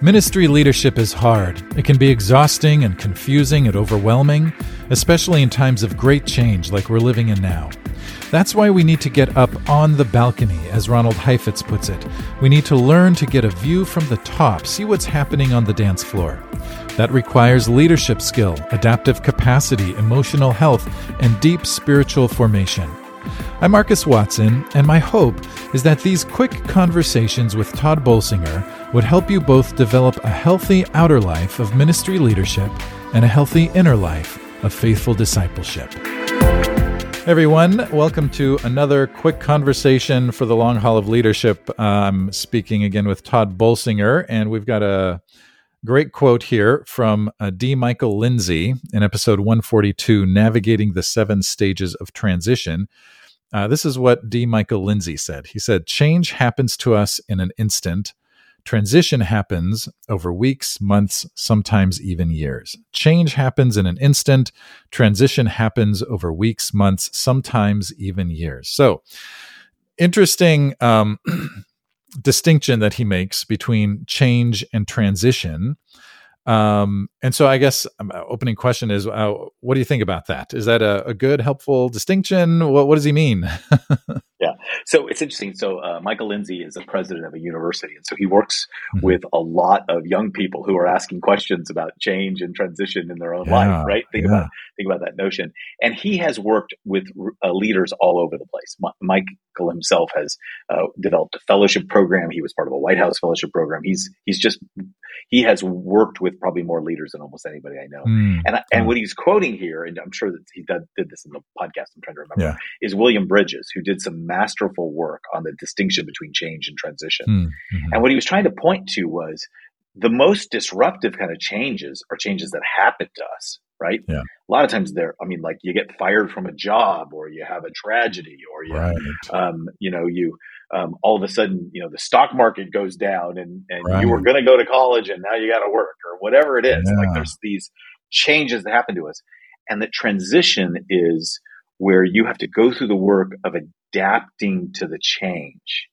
Ministry leadership is hard. It can be exhausting and confusing and overwhelming, especially in times of great change like we're living in now. That's why we need to get up on the balcony, as Ronald Heifetz puts it. We need to learn to get a view from the top, see what's happening on the dance floor. That requires leadership skill, adaptive capacity, emotional health, and deep spiritual formation. I'm Markus Watson, and my hope is that these quick conversations with Tod Bolsinger would help you both develop a healthy outer life of ministry leadership and a healthy inner life of faithful discipleship. Everyone, welcome to another quick conversation for the long haul of leadership. I'm speaking again with Tod Bolsinger, and we've got a great quote here from uh, D. Michael Lindsay in episode 142 Navigating the Seven Stages of Transition. Uh, this is what D. Michael Lindsay said. He said, Change happens to us in an instant Transition happens over weeks, months, sometimes even years. Change happens in an instant. Transition happens over weeks, months, sometimes even years. So, interesting um, distinction that he makes between change and transition. Um, and so, I guess um, opening question is, uh, what do you think about that? Is that a, a good, helpful distinction? What, what does he mean? Yeah. So it's interesting. So uh, Michael Lindsay is a president of a university, and so he works mm-hmm. with a lot of young people who are asking questions about change and transition in their own yeah, life. Right? Think yeah. about think about that notion. And he has worked with uh, leaders all over the place. M- Michael himself has uh, developed a fellowship program. He was part of a White House fellowship program. He's he's just he has worked with probably more leaders than almost anybody I know. Mm. And and what he's quoting here, and I'm sure that he did, did this in the podcast. I'm trying to remember, yeah. is William Bridges, who did some masterful work on the distinction between change and transition. Mm-hmm. And what he was trying to point to was the most disruptive kind of changes are changes that happen to us, right? Yeah. A lot of times they're, I mean, like you get fired from a job or you have a tragedy or you, right. um, you know, you, um, all of a sudden, you know, the stock market goes down and, and right. you were going to go to college and now you got to work or whatever it is. Yeah. Like there's these changes that happen to us. And the transition is where you have to go through the work of adapting to the change.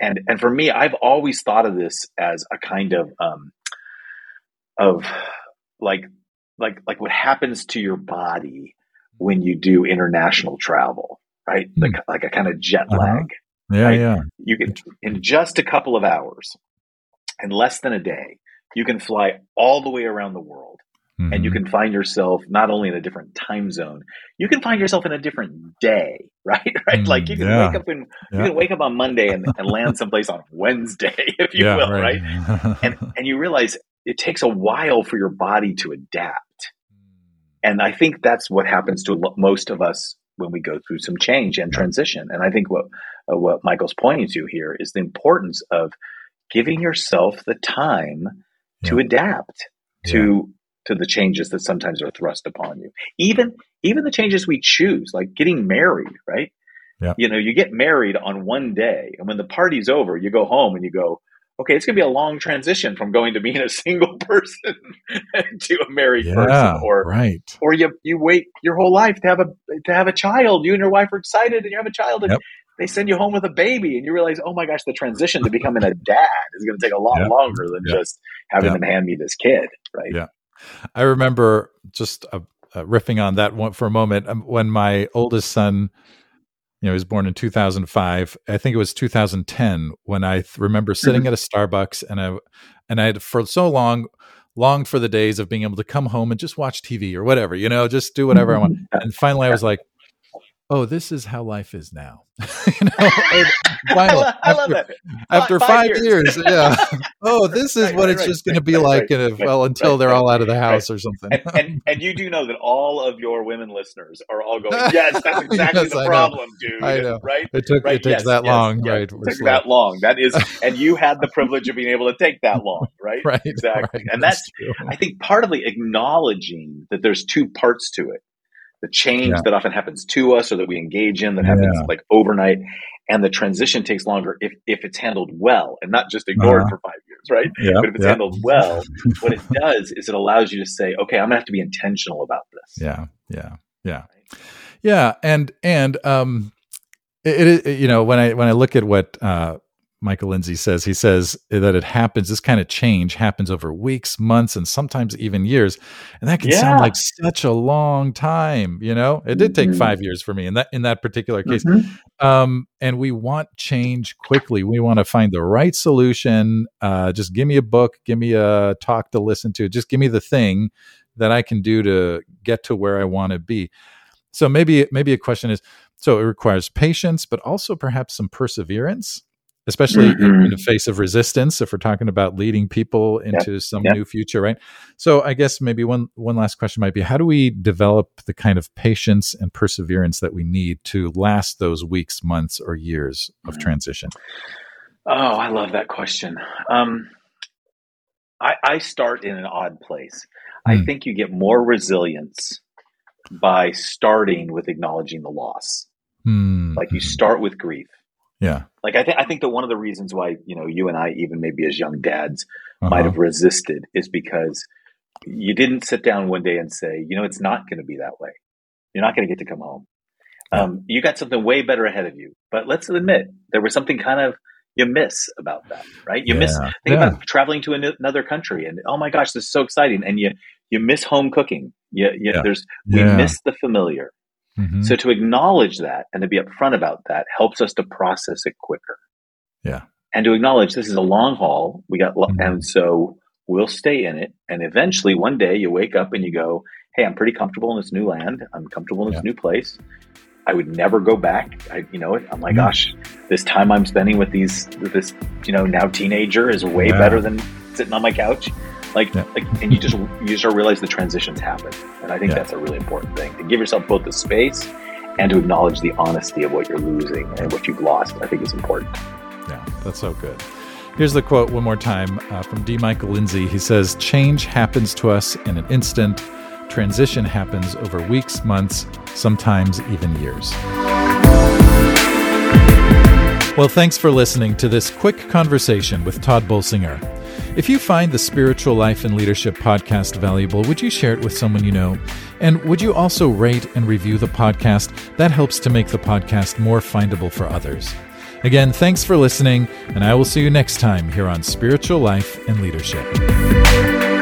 And and for me, I've always thought of this as a kind of um, of like like like what happens to your body when you do international travel, right? Mm. Like like a kind of jet uh-huh. lag. Yeah, right? yeah. You can in just a couple of hours, in less than a day, you can fly all the way around the world Mm-hmm. And you mm-hmm. can find yourself not only in a different time zone, you can find yourself in a different day, right? right? Mm, like you can yeah. wake up in yeah. you can wake up on Monday and, and land someplace on Wednesday, if you yeah, will, right? right? and and you realize it takes a while for your body to adapt. And I think that's what happens to most of us when we go through some change and transition. And I think what uh, what Michael's pointing to here is the importance of giving yourself the time to adapt to to the changes that sometimes are thrust upon you. Even even the changes we choose, like getting married, right? Yeah. You know, you get married on one day, and when the party's over, you go home and you go, okay, it's going to be a long transition from going to being a single person to a married yeah, person, or right, or you you wait your whole life to have a to have a child. You and your wife are excited, and you have a child, and yep. they send you home with a baby, and you realize, oh my gosh, the transition to becoming a dad is going to take a lot yep. longer than yep. just having them hand me this kid, right? Yeah. I remember just uh, uh, riffing on that one for a moment um, when my oldest son, you know, he was born in 2005. I think it was 2010 when I th- remember sitting mm-hmm. at a Starbucks and I and I had for so long longed for the days of being able to come home and just watch TV or whatever, you know, just do whatever I want. Mm-hmm. And finally, I was like, oh, this is how life is now. you know, I, love, after, it. After five, five years. years. yeah. Oh, this is right, what right, it's right, just going to be like, if, well, until they're all out of the house or something. And, and, and, you do know that all of your women listeners are all going, yes, that's exactly yes, the problem, dude. I know. Right? It took it takes yes, that yes, long, right? It took that long. That is, and you had the privilege of being able to take that long, right? Right. Exactly. and that's, that's I think, partly acknowledging that there's two parts to it the change yeah. that often happens to us or that we engage in that happens yeah. like overnight and the transition takes longer if, if it's handled well and not just ignored uh-huh. for five years right yeah, but if it's handled well what it does is it allows you to say okay i'm gonna have to be intentional about this yeah yeah yeah yeah and and um it, it you know when i when i look at what uh Michael Lindsay says. He says that it happens, this kind of change happens over weeks, months, and sometimes even years. And that can yeah. sound like such a long time, you know? It did take mm-hmm. five years for me in that in that particular case. Mm-hmm. Um, and we want change quickly. We want to find the right solution. Uh, just give me a book, give me a talk to listen to, just give me the thing that I can do to get to where I want to be. So maybe maybe a question is so it requires patience, but also perhaps some perseverance, especially mm-hmm. in, the face of resistance. If we're talking about leading people into yep. some yep. new future, right? So I guess maybe one one last question might be: How do we develop the kind of patience and perseverance that we need to last those weeks, months, or years of mm-hmm. transition? Oh, I love that question. Um, I, I start in an odd place. Mm. I hmm. think you get more resilience by starting with acknowledging the loss. Mm. Like you start with grief. Yeah. Like I think I think that one of the reasons why, you know, you and I even maybe as young dads uh-huh. might have resisted is because you didn't sit down one day and say, you know, it's not going to be that way. You're not going to get to come home. Um, you got something way better ahead of you. But let's admit there was something kind of you miss about that, right? You yeah. miss think yeah. about traveling to another country and oh my gosh, this is so exciting, and you you miss home cooking. You, you, yeah. There's we miss the familiar. Mm-hmm. So to acknowledge that and to be upfront about that helps us to process it quicker. Yeah, and to acknowledge this is a long haul. We got mm-hmm. and so we'll stay in it, and eventually one day you wake up and you go, "Hey, I'm pretty comfortable in this new land. I'm comfortable in this new place." I would never go back. I, you know, I'm like, mm. gosh, this time I'm spending with these, with this, you know, now teenager is way yeah. better than sitting on my couch. Like, yeah. like, and you just you start realize the transitions happen, and I think yeah. that's a really important thing to give yourself both the space and to acknowledge the honesty of what you're losing and what you've lost. I think is important. Yeah, that's so good. Here's the quote one more time uh, from D. Michael Lindsay. He says, "Change happens to us in an instant." Transition happens over weeks, months, sometimes even years. Well, thanks for listening to this quick conversation with Tod Bolsinger. If you find the Spiritual Life and Leadership podcast valuable, would you share it with someone you know? And would you also rate and review the podcast? That helps to make the podcast more findable for others. Again, thanks for listening, and I will see you next time here on Spiritual Life and Leadership.